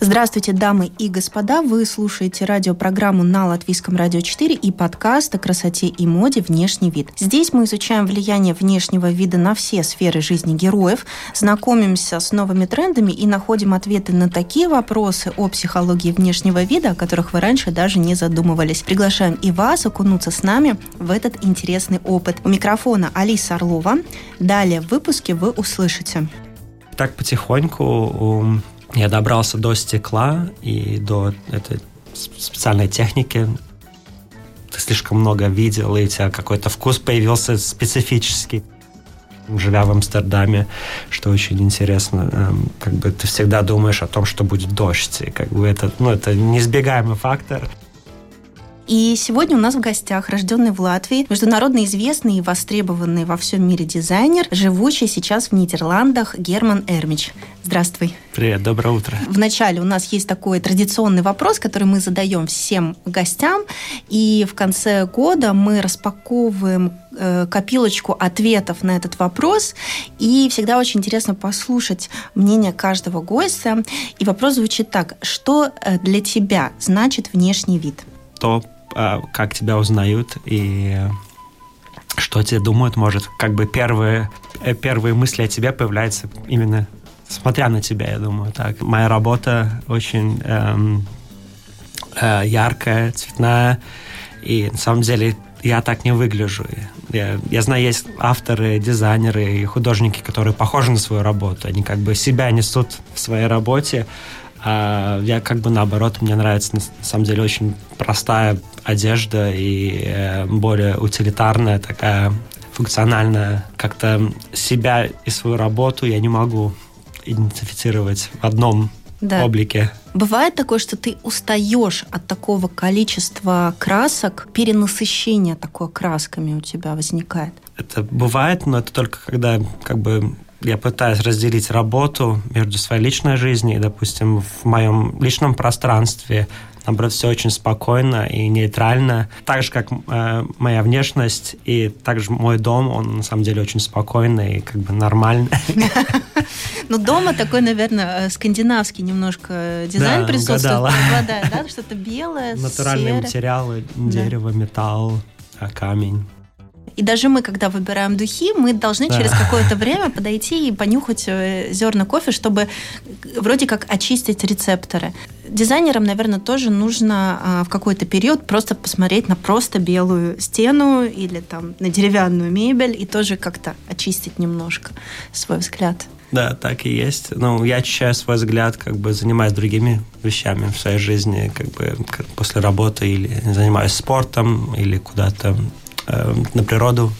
Здравствуйте, дамы и господа! Вы слушаете радиопрограмму на Латвийском радио 4 и подкаст о красоте и моде «Внешний вид». Здесь мы изучаем влияние внешнего вида на все сферы жизни героев, знакомимся с новыми трендами и находим ответы на такие вопросы о психологии внешнего вида, о которых вы раньше даже не задумывались. Приглашаем и вас окунуться с нами в этот интересный опыт. У микрофона Алиса Орлова. Далее в выпуске вы услышите. Так потихоньку я добрался до стекла и до этой специальной техники. Ты слишком много видел, и у тебя какой-то вкус появился специфический. Живя в Амстердаме, что очень интересно, эм, как бы ты всегда думаешь о том, что будет дождь, и как бы это, ну, это неизбегаемый фактор. И сегодня у нас в гостях рожденный в Латвии, международно известный и востребованный во всем мире дизайнер, живущий сейчас в Нидерландах Герман Эрмич. Здравствуй. Привет, доброе утро. Вначале у нас есть такой традиционный вопрос, который мы задаем всем гостям, и в конце года мы распаковываем э, копилочку ответов на этот вопрос, и всегда очень интересно послушать мнение каждого гостя. И вопрос звучит так: что э, для тебя значит внешний вид? То, как тебя узнают и что тебе думают, может, как бы первые, э, первые мысли о тебе появляются именно смотря на тебя, я думаю, так. Моя работа очень эм, э, яркая, цветная, и на самом деле я так не выгляжу. Я, я знаю, есть авторы, дизайнеры и художники, которые похожи на свою работу. Они как бы себя несут в своей работе, а я как бы наоборот, мне нравится на самом деле очень простая одежда и э, более утилитарная такая функциональная. Как-то себя и свою работу я не могу идентифицировать в одном да. облике. Бывает такое, что ты устаешь от такого количества красок, перенасыщение такое красками у тебя возникает? Это бывает, но это только когда как бы я пытаюсь разделить работу между своей личной жизнью и, допустим, в моем личном пространстве. Наоборот, все очень спокойно и нейтрально. Так же, как э, моя внешность и также мой дом, он на самом деле очень спокойный и как бы нормальный. Ну, дома такой, наверное, э, скандинавский немножко дизайн присутствует. Да? Что-то белое, Натуральные материалы, дерево, металл, а, камень. И даже мы, когда выбираем духи, мы должны через какое-то время подойти и понюхать э, зерна кофе, чтобы вроде как очистить рецепторы. Дизайнерам, наверное, тоже нужно а, в какой-то период просто посмотреть на просто белую стену или там на деревянную мебель и тоже как-то очистить немножко свой взгляд. Да, так и есть. Ну, я очищаю свой взгляд, как бы занимаюсь другими вещами в своей жизни, как бы после работы или занимаюсь спортом, или куда-то Э, на природу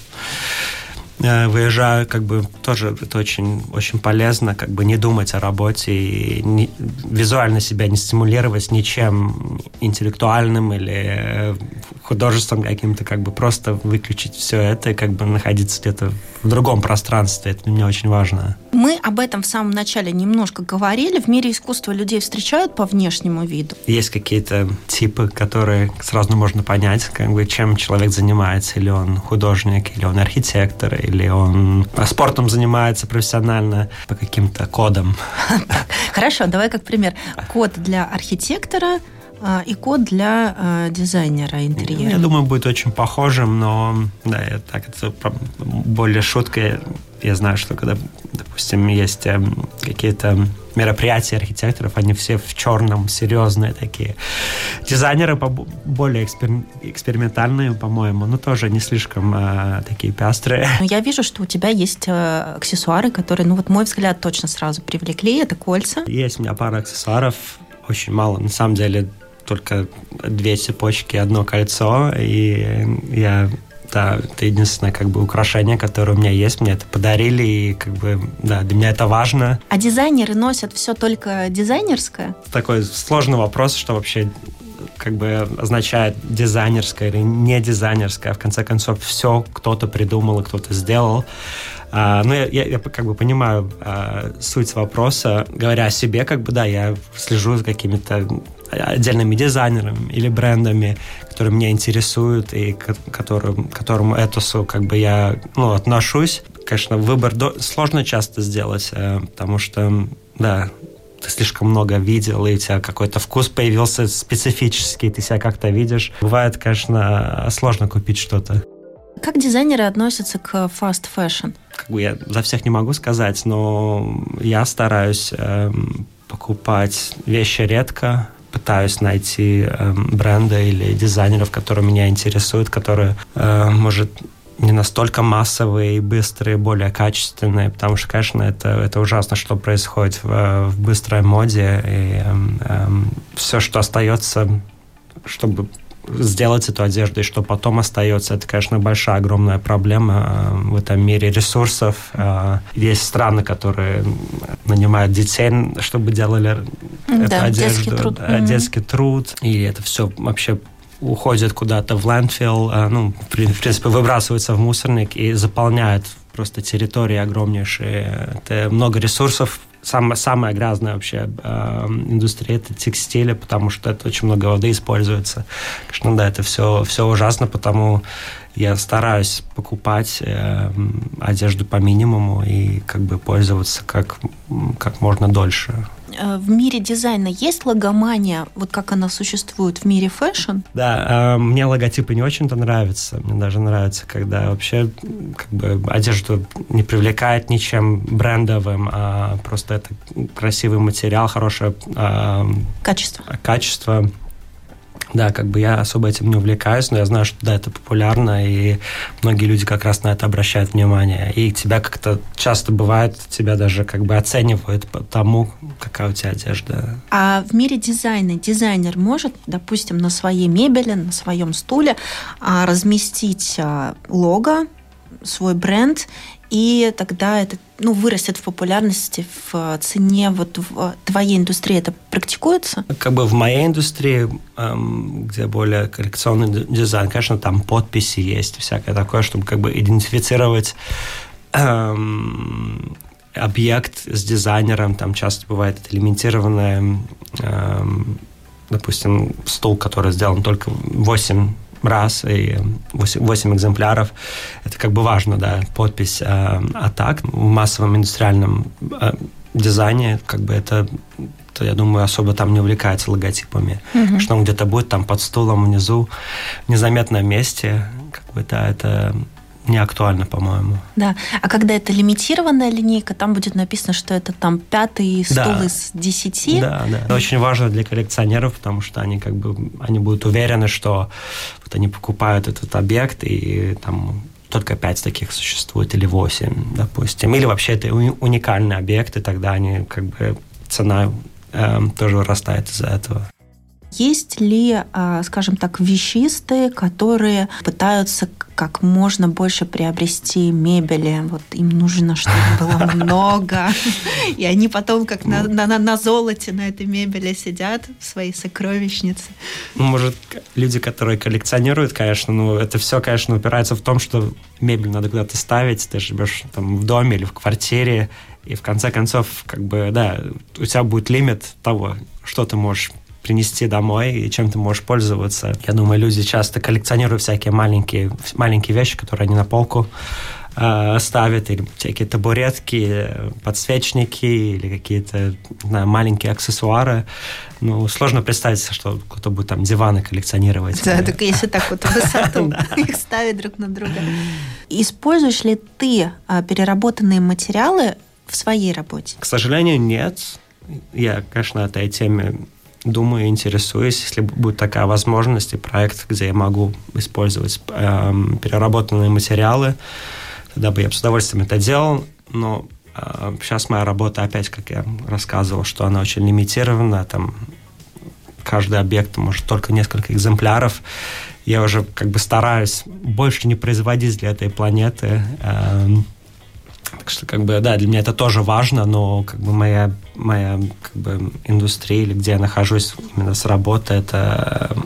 Э, выезжаю, как бы тоже это очень, очень полезно, как бы не думать о работе и не, визуально себя не стимулировать ничем интеллектуальным или э, художеством каким-то, как бы просто выключить все это и как бы находиться где-то в другом пространстве. Это для меня очень важно. Мы об этом в самом начале немножко говорили. В мире искусства людей встречают по внешнему виду? Есть какие-то типы, которые сразу можно понять, как бы, чем человек занимается. Или он художник, или он архитектор, или он спортом занимается профессионально по каким-то кодам. Хорошо, давай как пример. Код для архитектора и код для э, дизайнера интерьера. Я думаю, будет очень похожим, но да, я так это более шутка. Я знаю, что когда, допустим, есть эм, какие-то мероприятия архитекторов, они все в черном, серьезные такие. Дизайнеры более экспер... экспериментальные, по-моему, но тоже не слишком э, такие пестрые. Ну, я вижу, что у тебя есть э, аксессуары, которые, ну вот мой взгляд, точно сразу привлекли. Это кольца. Есть у меня пара аксессуаров, очень мало. На самом деле только две цепочки, одно кольцо, и я да, это единственное как бы украшение, которое у меня есть. Мне это подарили, и как бы, да, для меня это важно. А дизайнеры носят все только дизайнерское? Такой сложный вопрос, что вообще как бы означает дизайнерское или не дизайнерское. В конце концов, все кто-то придумал и кто-то сделал. А, ну, я, я, я как бы понимаю а, суть вопроса. Говоря о себе, как бы, да, я слежу за какими-то отдельными дизайнерами или брендами, которые меня интересуют и к которым, к которому этосу как бы я ну, отношусь. Конечно, выбор до... сложно часто сделать, э, потому что, да, ты слишком много видел, и у тебя какой-то вкус появился специфический, ты себя как-то видишь. Бывает, конечно, сложно купить что-то. Как дизайнеры относятся к fast fashion? Как бы я за всех не могу сказать, но я стараюсь э, покупать вещи редко, пытаюсь найти э, бренды или дизайнеров, которые меня интересуют, которые, э, может, не настолько массовые и быстрые, более качественные, потому что, конечно, это, это ужасно, что происходит в, в быстрой моде, и э, э, все, что остается, чтобы сделать эту одежду, и что потом остается, это, конечно, большая, огромная проблема э, в этом мире ресурсов. Э, есть страны, которые нанимают детей, чтобы делали да, эту одежду. Детский труд. Да, детский труд. И это все вообще уходит куда-то в ландфилл, э, ну, в принципе, выбрасывается в мусорник и заполняет просто территории огромнейшие. Это много ресурсов. Самая, самая грязная вообще э, индустрия это текстили, потому что это очень много воды используется. Конечно, да, это все, все ужасно, потому я стараюсь покупать э, одежду по минимуму и как бы пользоваться как, как можно дольше. Э, в мире дизайна есть логомания, вот как она существует в мире fashion? Да, э, мне логотипы не очень-то нравятся. Мне даже нравится, когда вообще как бы одежду не привлекает ничем брендовым, а просто это красивый материал, хорошее э, качество. качество да, как бы я особо этим не увлекаюсь, но я знаю, что да, это популярно, и многие люди как раз на это обращают внимание. И тебя как-то часто бывает, тебя даже как бы оценивают по тому, какая у тебя одежда. А в мире дизайна дизайнер может, допустим, на своей мебели, на своем стуле а, разместить а, лого, свой бренд и тогда это ну, вырастет в популярности, в цене. Вот в твоей индустрии это практикуется? Как бы в моей индустрии, эм, где более коллекционный дизайн, конечно, там подписи есть, всякое такое, чтобы как бы идентифицировать эм, объект с дизайнером. Там часто бывает это лимитированное, эм, допустим, стул, который сделан только 8 раз и 8, 8 экземпляров. Это как бы важно, да, подпись. А, а так, в массовом индустриальном а, дизайне, как бы это то, я думаю, особо там не увлекается логотипами. Угу. Что он где-то будет там под стулом внизу, в незаметном месте. Как бы, да, это не актуально, по-моему. Да. А когда это лимитированная линейка, там будет написано, что это там пятый стул да. из десяти. Да, да. Это очень важно для коллекционеров, потому что они как бы они будут уверены, что вот они покупают этот объект и там только пять таких существует или восемь, допустим. Или вообще это уникальный объект, и тогда они как бы цена э, тоже вырастает из-за этого. Есть ли, а, скажем так, вещисты, которые пытаются как можно больше приобрести мебели? Вот им нужно, чтобы было много. И они потом как на, на, на золоте на этой мебели сидят в своей сокровищнице. Ну, может, люди, которые коллекционируют, конечно, но это все, конечно, упирается в том, что мебель надо куда-то ставить. Ты живешь там в доме или в квартире, и в конце концов, как бы, да, у тебя будет лимит того, что ты можешь принести домой и чем ты можешь пользоваться. Я думаю, люди часто коллекционируют всякие маленькие, маленькие вещи, которые они на полку э, ставят, или всякие табуретки, подсвечники или какие-то знаю, маленькие аксессуары. Ну, сложно представить, что кто-то будет там диваны коллекционировать. Да, только если так вот высоту их ставить друг на друга. Используешь ли ты а, переработанные материалы в своей работе? К сожалению, нет. Я, конечно, этой теме думаю, интересуюсь, если будет такая возможность и проект, где я могу использовать э, переработанные материалы, тогда бы я с удовольствием это делал, но э, сейчас моя работа опять, как я рассказывал, что она очень лимитирована, там каждый объект может только несколько экземпляров. Я уже как бы стараюсь больше не производить для этой планеты. Э, Так что, как бы, да, для меня это тоже важно, но как бы моя, моя как бы, индустрия или где я нахожусь именно с работы, это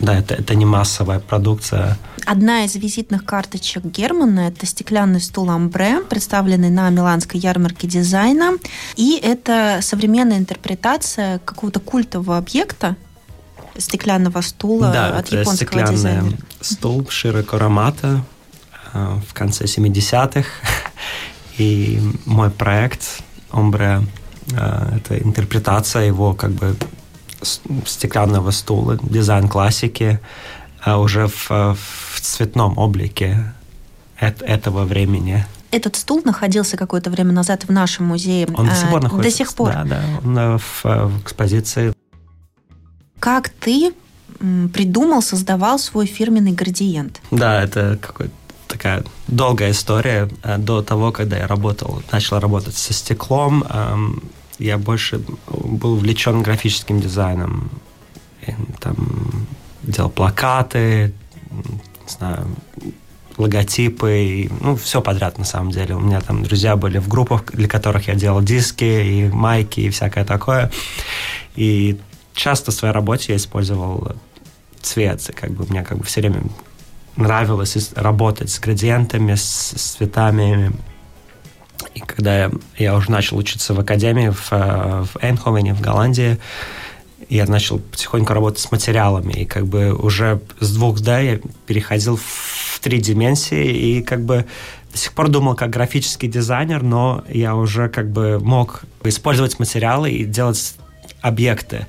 да, это, это не массовая продукция. Одна из визитных карточек Германа – это стеклянный стул Амбре, представленный на Миланской ярмарке дизайна. И это современная интерпретация какого-то культового объекта, стеклянного стула да, от это японского стеклянный дизайнера. стул Широ Корамата э, в конце 70-х. И мой проект Омбре э, это интерпретация его как бы стеклянного стула, дизайн классики, а уже в, в цветном облике этого времени. Этот стул находился какое-то время назад в нашем музее. Он до сих пор находится. До сих пор. Да, да, он э, в, в экспозиции. Как ты придумал, создавал свой фирменный градиент? Да, это какой такая долгая история. Э, до того, когда я работал, начал работать со стеклом, эм, я больше был увлечен графическим дизайном. Там делал плакаты, не знаю, логотипы, ну, все подряд на самом деле. У меня там друзья были в группах, для которых я делал диски и майки и всякое такое. И часто в своей работе я использовал цвет. Как бы мне как бы все время нравилось работать с градиентами, с, с цветами, и когда я, я уже начал учиться в академии в, э, в Эйнховене, в Голландии, я начал потихоньку работать с материалами. И как бы уже с 2D я переходил в три дименсии и как бы до сих пор думал как графический дизайнер, но я уже как бы мог использовать материалы и делать объекты.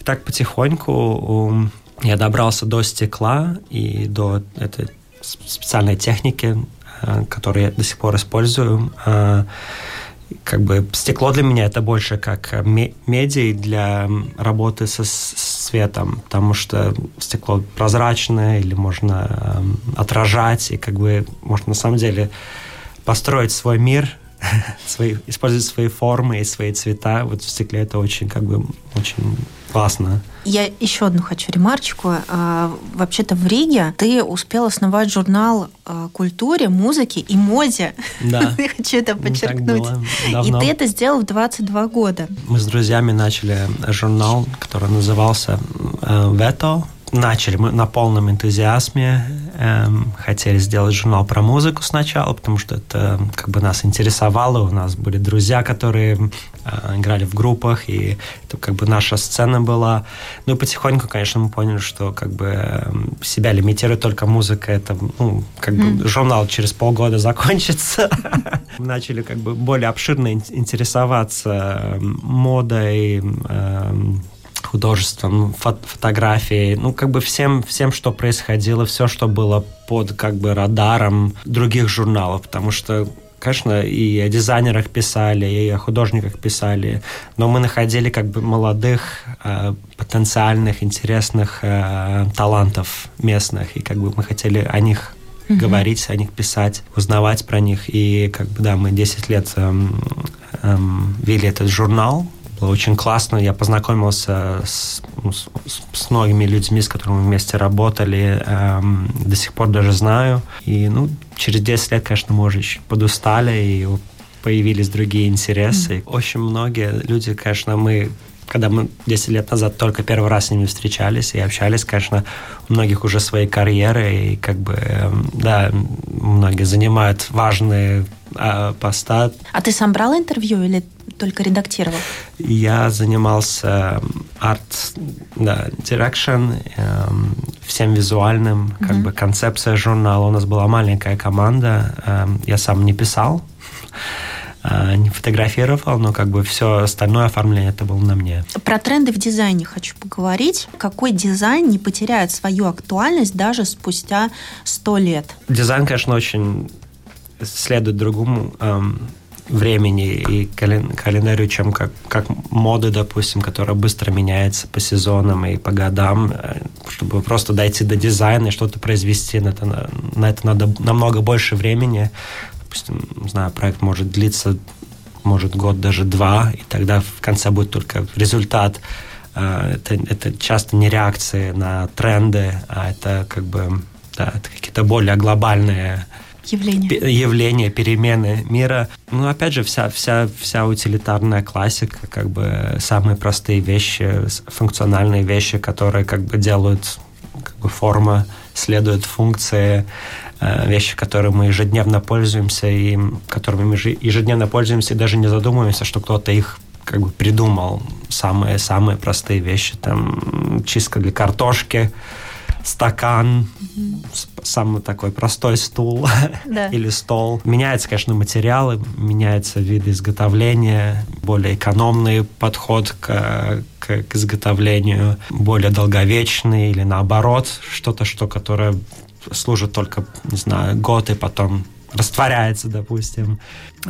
И так потихоньку я добрался до стекла и до этой специальной техники Э, который я до сих пор использую. Э, как бы стекло для меня это больше как медиа для работы со светом, потому что стекло прозрачное или можно отражать и как бы можно на самом деле построить свой мир свои, использовать свои формы и свои цвета. Вот в стекле это очень, как бы, очень классно. Я еще одну хочу ремарочку. А, вообще-то в Риге ты успел основать журнал о культуре, музыке и моде. Да. Я хочу это подчеркнуть. И ты это сделал в 22 года. Мы с друзьями начали журнал, который назывался э, «Вето», начали мы на полном энтузиазме. Эм, хотели сделать журнал про музыку сначала, потому что это как бы нас интересовало. У нас были друзья, которые э, играли в группах, и это как бы наша сцена была. Ну и потихоньку, конечно, мы поняли, что как бы э, себя лимитирует только музыка. Это, ну, как mm. бы журнал через полгода закончится. Начали как бы более обширно интересоваться эм, модой, эм, художеством, фото фотографией, ну, как бы всем, всем, что происходило, все, что было под, как бы, радаром других журналов, потому что конечно, и о дизайнерах писали, и о художниках писали, но мы находили как бы молодых, э, потенциальных, интересных э, талантов местных, и как бы мы хотели о них mm-hmm. говорить, о них писать, узнавать про них, и как бы, да, мы 10 лет эм, эм, вели этот журнал, было очень классно. Я познакомился с, ну, с, с многими людьми, с которыми мы вместе работали. Эм, до сих пор даже знаю. И ну, через 10 лет, конечно, мы уже чуть подустали, и появились другие интересы. Mm. Очень многие люди, конечно, мы когда мы 10 лет назад только первый раз с ними встречались и общались, конечно, у многих уже свои карьеры, и как бы, эм, да, многие занимают важные э, поста. А ты сам брал интервью или только редактировал? Я занимался арт, да, direction, эм, всем визуальным, как mm-hmm. бы концепция журнала. У нас была маленькая команда, эм, я сам не писал, э, не фотографировал, но как бы все остальное оформление это было на мне. Про тренды в дизайне хочу поговорить. Какой дизайн не потеряет свою актуальность даже спустя сто лет? Дизайн, конечно, очень следует другому эм, времени и календарю, чем как, как моды, допустим, которая быстро меняется по сезонам и по годам, э, чтобы просто дойти до дизайна и что-то произвести, на это, на это надо намного больше времени. Допустим, не знаю, проект может длиться, может, год, даже два, и тогда в конце будет только результат. Э, это, это часто не реакции на тренды, а это как бы да, это какие-то более глобальные явления. явления, перемены мира. Ну, опять же, вся, вся, вся утилитарная классика, как бы самые простые вещи, функциональные вещи, которые как бы делают как бы форма, следует функции, э, вещи, которые мы ежедневно пользуемся и которыми мы ежедневно пользуемся и даже не задумываемся, что кто-то их как бы придумал самые самые простые вещи там чистка для картошки стакан, угу. самый такой простой стул да. или стол. Меняются, конечно, материалы, меняются виды изготовления, более экономный подход к, к, к изготовлению, более долговечный или наоборот, что-то, что которое служит только, не знаю, год и потом растворяется, допустим.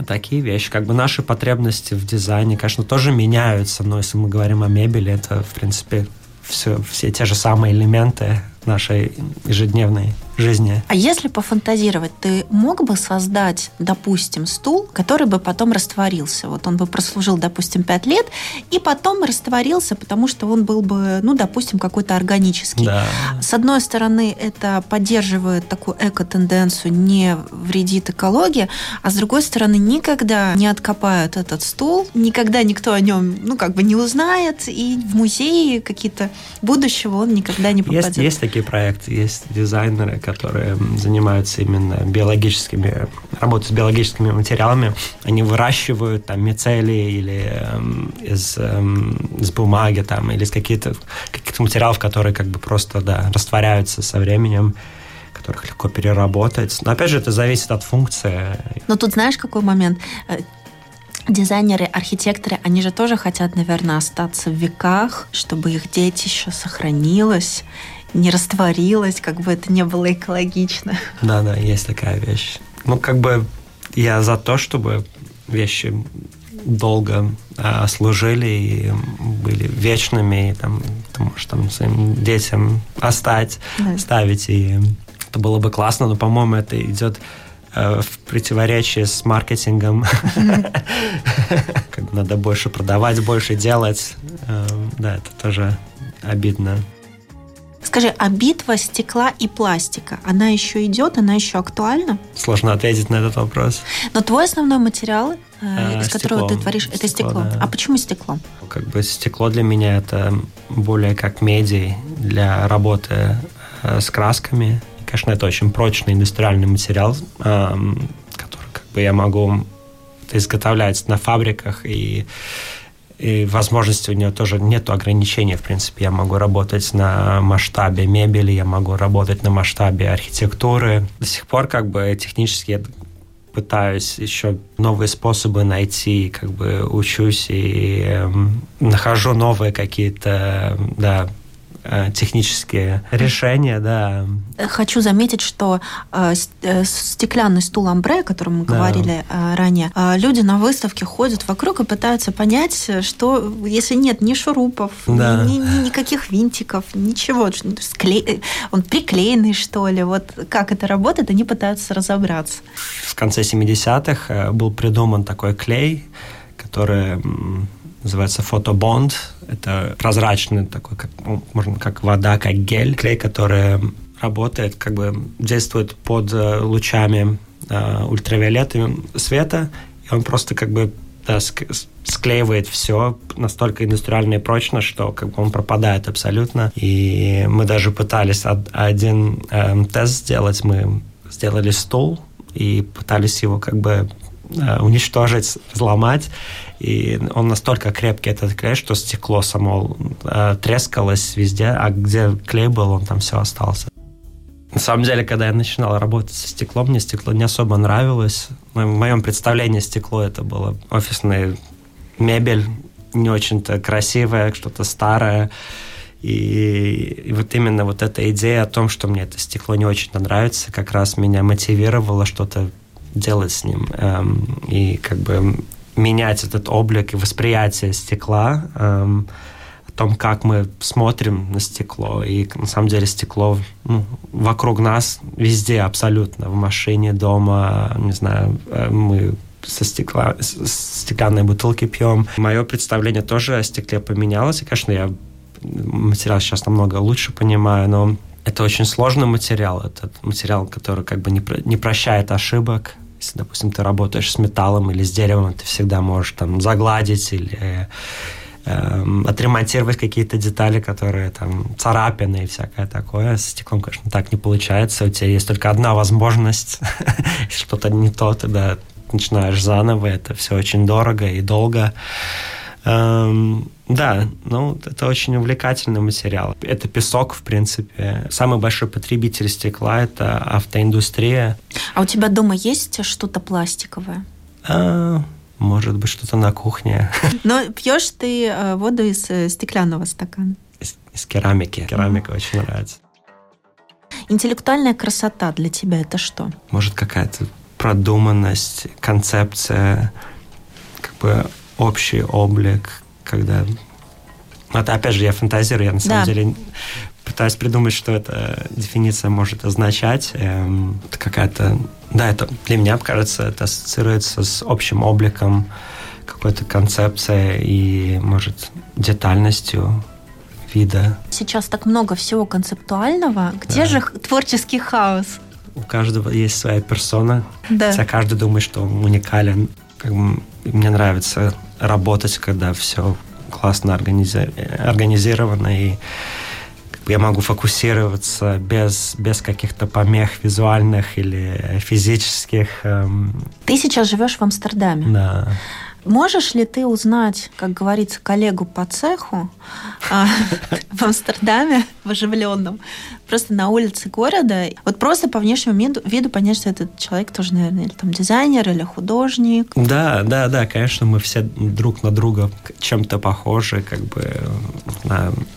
Такие вещи. Как бы наши потребности в дизайне, конечно, тоже меняются, но если мы говорим о мебели, это, в принципе, все, все те же самые элементы нашей ежедневной жизни. А если пофантазировать, ты мог бы создать, допустим, стул, который бы потом растворился? Вот он бы прослужил, допустим, 5 лет, и потом растворился, потому что он был бы, ну, допустим, какой-то органический. Да. С одной стороны, это поддерживает такую эко-тенденцию, не вредит экологии, а с другой стороны, никогда не откопают этот стул, никогда никто о нем, ну, как бы не узнает, и в музее какие-то будущего он никогда не попадет. Есть, есть такие проекты, есть дизайнеры, которые занимаются именно биологическими, работают с биологическими материалами, они выращивают там мицелии или эм, из, эм, из бумаги там, или из каких-то каких материалов, которые как бы просто да, растворяются со временем которых легко переработать. Но опять же, это зависит от функции. Но тут знаешь, какой момент? Э, дизайнеры, архитекторы, они же тоже хотят, наверное, остаться в веках, чтобы их детище сохранилось не растворилась, как бы это не было экологично. Да, да, есть такая вещь. Ну, как бы я за то, чтобы вещи долго а, служили и были вечными, и там, ты можешь там своим детям оставить, да. ставить, и это было бы классно, но, по-моему, это идет э, в противоречии с маркетингом. Надо больше продавать, больше делать. Э, да, это тоже обидно. Скажи, а битва стекла и пластика, она еще идет, она еще актуальна? Сложно ответить на этот вопрос. Но твой основной материал, э, а, из стекло. которого ты творишь, это стекло. стекло. Да. А почему стекло? Как бы стекло для меня это более как медий для работы э, с красками. Конечно, это очень прочный индустриальный материал, который как бы я могу изготовлять на фабриках и и возможности у нее тоже нет ограничений, в принципе. Я могу работать на масштабе мебели, я могу работать на масштабе архитектуры. До сих пор как бы технически я пытаюсь еще новые способы найти, как бы учусь и э, нахожу новые какие-то, да, технические решения, да. Хочу заметить, что э, э, стеклянный стул амбре, о котором мы да. говорили ранее, люди на выставке ходят вокруг и пытаются понять, что если нет ни шурупов, да. ни, ни, никаких винтиков, ничего, скле... он приклеенный, что ли, вот как это работает, они пытаются разобраться. В конце 70-х был придуман такой клей, который называется фотобонд. Это прозрачный такой, как, ну, можно как вода, как гель. Клей, который работает, как бы действует под э, лучами э, ультравиолетовым света, и он просто как бы да, склеивает все настолько индустриально и прочно, что как бы он пропадает абсолютно. И мы даже пытались один э, тест сделать. Мы сделали стул и пытались его как бы уничтожить, взломать. И он настолько крепкий, этот клей, что стекло само э, трескалось везде, а где клей был, он там все остался. На самом деле, когда я начинал работать со стеклом, мне стекло не особо нравилось. В моем представлении стекло это было офисная мебель, не очень-то красивая, что-то старое. И, вот именно вот эта идея о том, что мне это стекло не очень нравится, как раз меня мотивировало что-то делать с ним. Эм, и как бы менять этот облик и восприятие стекла, эм, о том, как мы смотрим на стекло. И на самом деле стекло ну, вокруг нас везде абсолютно. В машине, дома, не знаю, э, мы со стекла, с стеклянной бутылки пьем. Мое представление тоже о стекле поменялось. И, конечно, я материал сейчас намного лучше понимаю, но это очень сложный материал. Это материал, который как бы не, не прощает ошибок. Если, допустим, ты работаешь с металлом или с деревом, ты всегда можешь там загладить или э, отремонтировать какие-то детали, которые там царапины и всякое такое. С стеклом, конечно, так не получается. У тебя есть только одна возможность. Что-то не то, тогда начинаешь заново. Это все очень дорого и долго. Эм, да, ну, это очень увлекательный материал. Это песок, в принципе. Самый большой потребитель стекла – это автоиндустрия. А у тебя дома есть что-то пластиковое? А, может быть, что-то на кухне. Но пьешь ты э, воду из э, стеклянного стакана? Из, из керамики. Керамика mm. очень нравится. Интеллектуальная красота для тебя это что? Может, какая-то продуманность, концепция, как бы общий облик, когда... Это, опять же, я фантазирую, я на самом да. деле пытаюсь придумать, что эта дефиниция может означать. Эм, это какая-то... Да, это для меня, кажется, это ассоциируется с общим обликом, какой-то концепцией и, может, детальностью вида. Сейчас так много всего концептуального. Где да. же творческий хаос? У каждого есть своя персона. Да. Хотя каждый думает, что он уникален. Как бы, мне нравится работать, когда все классно организи... организировано и я могу фокусироваться без, без каких-то помех визуальных или физических. Эм... Ты сейчас живешь в Амстердаме. Да. Можешь ли ты узнать, как говорится, коллегу по цеху а, в Амстердаме, в оживленном, просто на улице города, вот просто по внешнему виду, понять, что этот человек тоже, наверное, или там дизайнер, или художник? Да, да, да, конечно, мы все друг на друга чем-то похожи, как бы,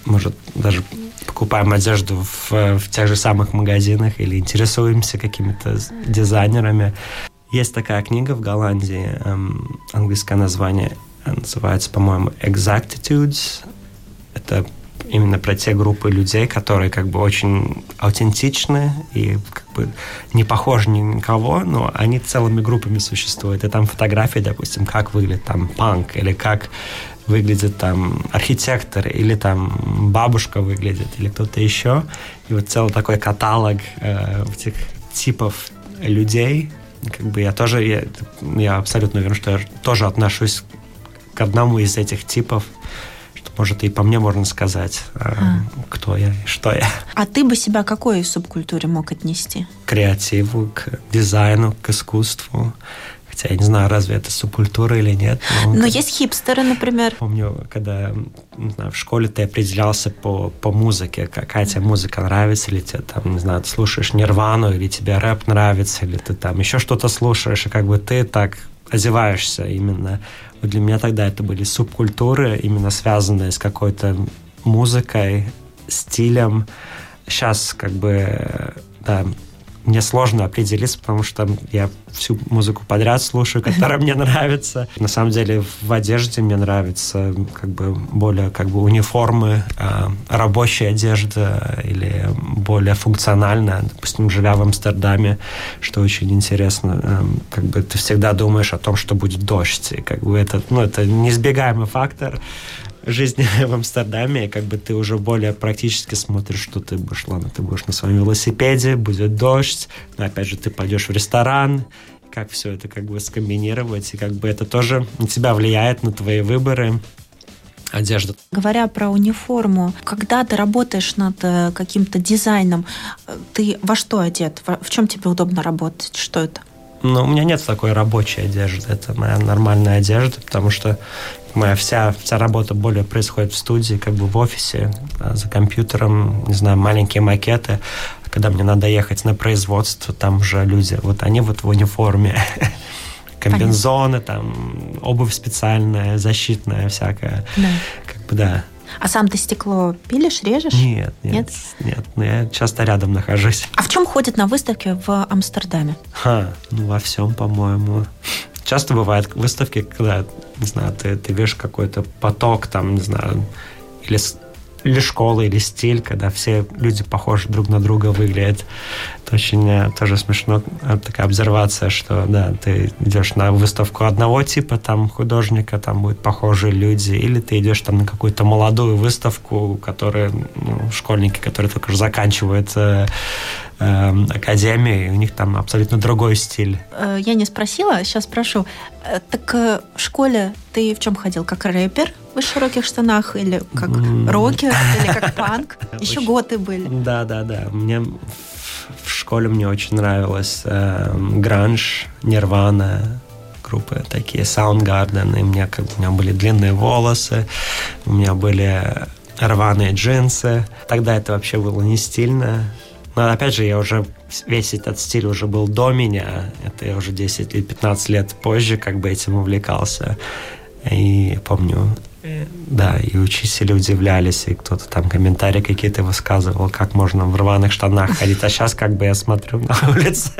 может, даже покупаем одежду в, в тех же самых магазинах или интересуемся какими-то дизайнерами. Есть такая книга в Голландии, эм, английское название называется, по-моему, Exactitudes. Это именно про те группы людей, которые как бы очень аутентичны и как бы не похожи ни на кого, но они целыми группами существуют. И там фотографии, допустим, как выглядит там панк, или как выглядит там архитектор, или там бабушка выглядит, или кто-то еще. И вот целый такой каталог э, этих типов людей, как бы я тоже, я, я абсолютно уверен, что я тоже отношусь к одному из этих типов, что, может, и по мне можно сказать, а. а. кто я и что я. А ты бы себя к какой субкультуре мог отнести? К креативу, к дизайну, к искусству, Хотя я не знаю, разве это субкультура или нет. Но, но есть хипстеры, например. Помню, когда не знаю, в школе ты определялся по, по музыке, какая тебе музыка нравится, или тебе там, не знаю, ты слушаешь Нирвану, или тебе рэп нравится, или ты там еще что-то слушаешь, и как бы ты так одеваешься именно. Вот для меня тогда это были субкультуры, именно связанные с какой-то музыкой, стилем. Сейчас как бы да, мне сложно определиться, потому что я всю музыку подряд слушаю, которая мне нравится. На самом деле в одежде мне нравится как бы более как бы униформы, а, рабочая одежда или более функциональная. Допустим, живя в Амстердаме, что очень интересно, эм, как бы ты всегда думаешь о том, что будет дождь. И как бы это, ну, это неизбегаемый фактор жизни в Амстердаме, как бы ты уже более практически смотришь, что ты будешь, ладно, ты будешь на своем велосипеде, будет дождь, но опять же ты пойдешь в ресторан, как все это как бы скомбинировать, и как бы это тоже на тебя влияет, на твои выборы одежда. Говоря про униформу, когда ты работаешь над э, каким-то дизайном, э, ты во что одет? В чем тебе удобно работать? Что это? Ну, у меня нет такой рабочей одежды. Это моя нормальная одежда, потому что моя вся, вся работа более происходит в студии, как бы в офисе, за компьютером, не знаю, маленькие макеты. Когда мне надо ехать на производство, там уже люди, вот они вот в униформе. Комбинзоны, там, обувь специальная, защитная всякая. Да. Как бы, да. А сам ты стекло пилишь, режешь? Нет, нет, нет, нет. Но я часто рядом нахожусь. А в чем ходит на выставке в Амстердаме? Ха, ну во всем, по-моему. Часто бывают выставки, когда, не знаю, ты, ты видишь какой-то поток, там, не знаю, или или школа, или стиль, когда все люди похожи друг на друга выглядят. Это очень э, тоже смешно, э, такая обсервация, что, да, ты идешь на выставку одного типа там художника, там будут похожие люди, или ты идешь там на какую-то молодую выставку, которые, ну, школьники, которые только заканчивают э, э, академию, у них там абсолютно другой стиль. Я не спросила, сейчас спрошу. Так в школе ты в чем ходил? Как рэпер? В широких штанах или как рокер, или как панк. Еще готы были. Да, да, да. Мне в школе мне очень нравилось э, гранж, нирвана, группы такие, Soundgarden, и мне, как, у меня были длинные волосы, у меня были рваные джинсы. Тогда это вообще было не стильно. Но опять же, я уже весь этот стиль уже был до меня. Это я уже 10 или 15 лет позже как бы этим увлекался. И помню, да, и учителя удивлялись, и кто-то там комментарии какие-то высказывал, как можно в рваных штанах ходить. А сейчас как бы я смотрю на улице.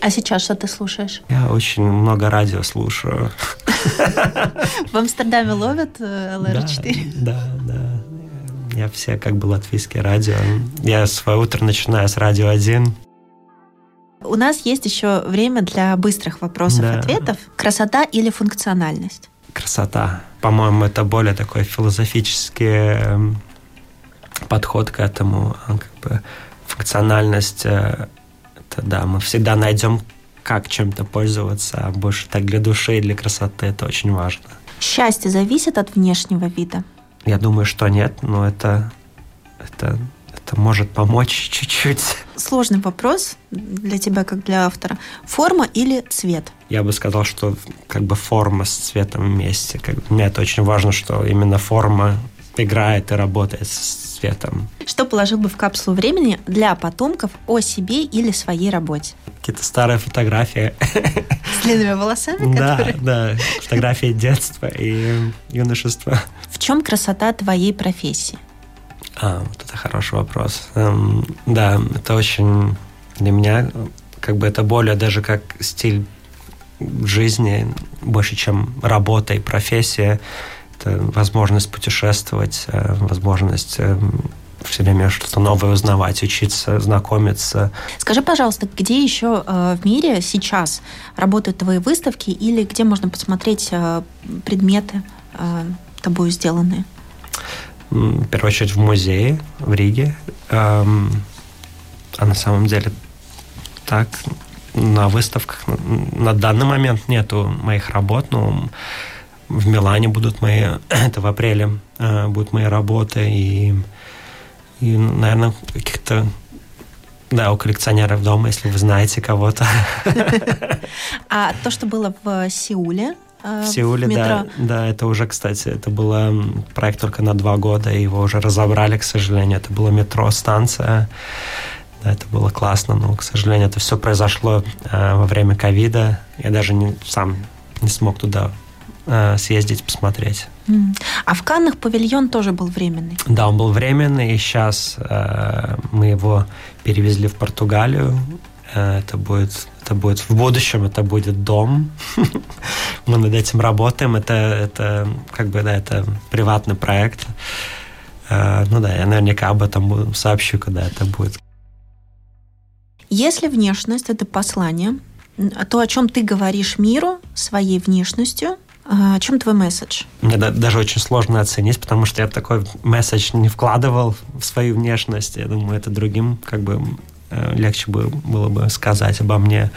А сейчас что ты слушаешь? Я очень много радио слушаю. В Амстердаме ловят э, ЛР-4? Да, да, да. Я все как бы латвийские радио. Я свое утро начинаю с радио 1. У нас есть еще время для быстрых вопросов-ответов. Да. Красота или функциональность? красота. По-моему, это более такой философический эм, подход к этому. А, как бы функциональность, э, это да, мы всегда найдем, как чем-то пользоваться, а больше так для души и для красоты это очень важно. Счастье зависит от внешнего вида? Я думаю, что нет, но это, это это может помочь чуть-чуть. Сложный вопрос для тебя, как для автора. Форма или цвет? Я бы сказал, что как бы форма с цветом вместе. Как, мне это очень важно, что именно форма играет и работает с цветом. Что положил бы в капсулу времени для потомков о себе или своей работе? Какие-то старые фотографии. С длинными волосами? Да, да. Фотографии детства и юношества. В чем красота твоей профессии? А, вот это хороший вопрос. Эм, да, это очень для меня как бы это более даже как стиль жизни, больше, чем работа и профессия. Это возможность путешествовать, э, возможность э, все время что-то новое узнавать, учиться, знакомиться. Скажи, пожалуйста, где еще э, в мире сейчас работают твои выставки или где можно посмотреть предметы тобой сделанные? В первую очередь в музее в Риге. А на самом деле так на выставках на данный момент нету моих работ, но в Милане будут мои, это в апреле а, будут мои работы и, и наверное, каких-то да, у коллекционеров дома, если вы знаете кого-то. А то, что было в Сеуле, в Сеуле, в да, да, это уже, кстати, это был проект только на два года, его уже разобрали, к сожалению. Это было метро, станция. Да, это было классно, но, к сожалению, это все произошло э, во время ковида. Я даже не, сам не смог туда э, съездить, посмотреть. А в Каннах павильон тоже был временный? Да, он был временный, и сейчас э, мы его перевезли в Португалию. Э, это будет, это будет в будущем, это будет дом. Мы над этим работаем. Это, это как бы, да, это приватный проект. Э, ну да, я наверняка об этом сообщу, когда это будет. Если внешность – это послание, то о чем ты говоришь миру своей внешностью, э, о чем твой месседж? Мне даже очень сложно оценить, потому что я такой месседж не вкладывал в свою внешность. Я думаю, это другим как бы легче бы, было бы сказать обо мне.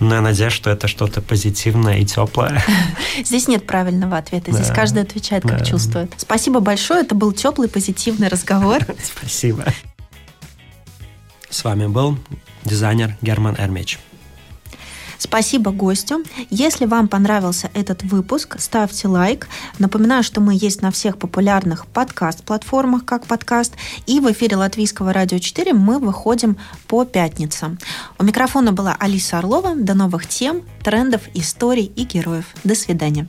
Но я надеюсь, что это что-то позитивное и теплое. Здесь нет правильного ответа. Здесь да, каждый отвечает, как да. чувствует. Спасибо большое. Это был теплый, позитивный разговор. Спасибо. С вами был дизайнер Герман Эрмич. Спасибо гостю. Если вам понравился этот выпуск, ставьте лайк. Напоминаю, что мы есть на всех популярных подкаст-платформах, как подкаст. И в эфире Латвийского радио 4 мы выходим по пятницам. У микрофона была Алиса Орлова. До новых тем, трендов, историй и героев. До свидания.